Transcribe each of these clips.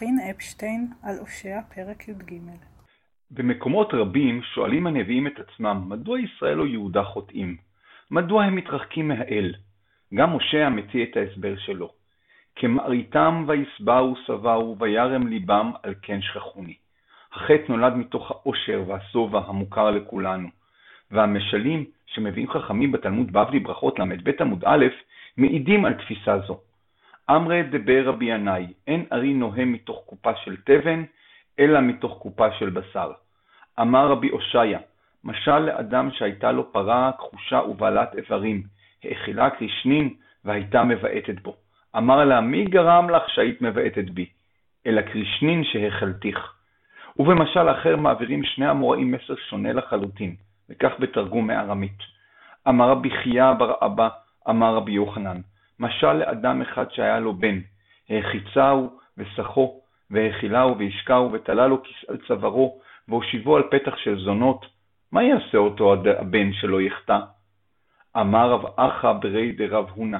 חין אפשטיין על הושע פרק י"ג במקומות רבים שואלים הנביאים את עצמם מדוע ישראל או יהודה חוטאים? מדוע הם מתרחקים מהאל? גם הושע מציע את ההסבר שלו. כמעריתם ויסבאו שבעו וירם ליבם על כן שכחוני. החטא נולד מתוך העושר והשובע המוכר לכולנו, והמשלים שמביאים חכמים בתלמוד בבלי ברכות ל"ב עמוד א' מעידים על תפיסה זו. אמרי דבר רבי ינאי, אין ארי נוהם מתוך קופה של תבן, אלא מתוך קופה של בשר. אמר רבי הושעיה, משל לאדם שהייתה לו פרה כחושה ובעלת איברים, האכילה קרישנין והייתה מבעטת בו. אמר לה, מי גרם לך שהיית מבעטת בי? אלא קרישנין שהאכלתיך. ובמשל אחר מעבירים שני אמוראים מסר שונה לחלוטין, וכך בתרגום מארמית. אמר רבי חייא בר אבא, אמר רבי יוחנן, משל לאדם אחד שהיה לו בן, האחיצהו וסחו, והאכילהו והשקהו ותלה לו כיס על צווארו, והושיבו על פתח של זונות, מה יעשה אותו הבן שלא יחטא? אמר רב אחא ברי דרב הונא,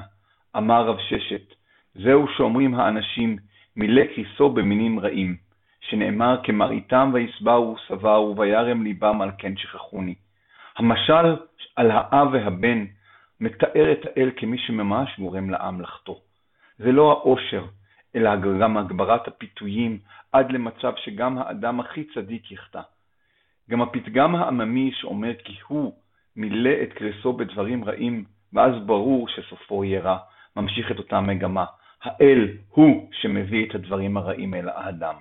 אמר רב ששת, זהו שאומרים האנשים, מילא כיסו במינים רעים, שנאמר כמראיתם ויסברו שבעו וירם ליבם על כן שכחוני. המשל על האב והבן מתאר את האל כמי שממש גורם לעם לחטוא. זה לא העושר, אלא גם הגברת הפיתויים עד למצב שגם האדם הכי צדיק יחטא. גם הפתגם העממי שאומר כי הוא מילא את קרסו בדברים רעים, ואז ברור שסופו יהיה רע, ממשיך את אותה מגמה. האל הוא שמביא את הדברים הרעים אל האדם.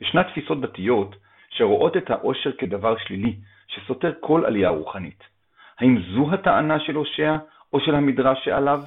ישנה תפיסות דתיות שרואות את העושר כדבר שלילי, שסותר כל עלייה רוחנית. האם זו הטענה של הושע או של המדרש שעליו?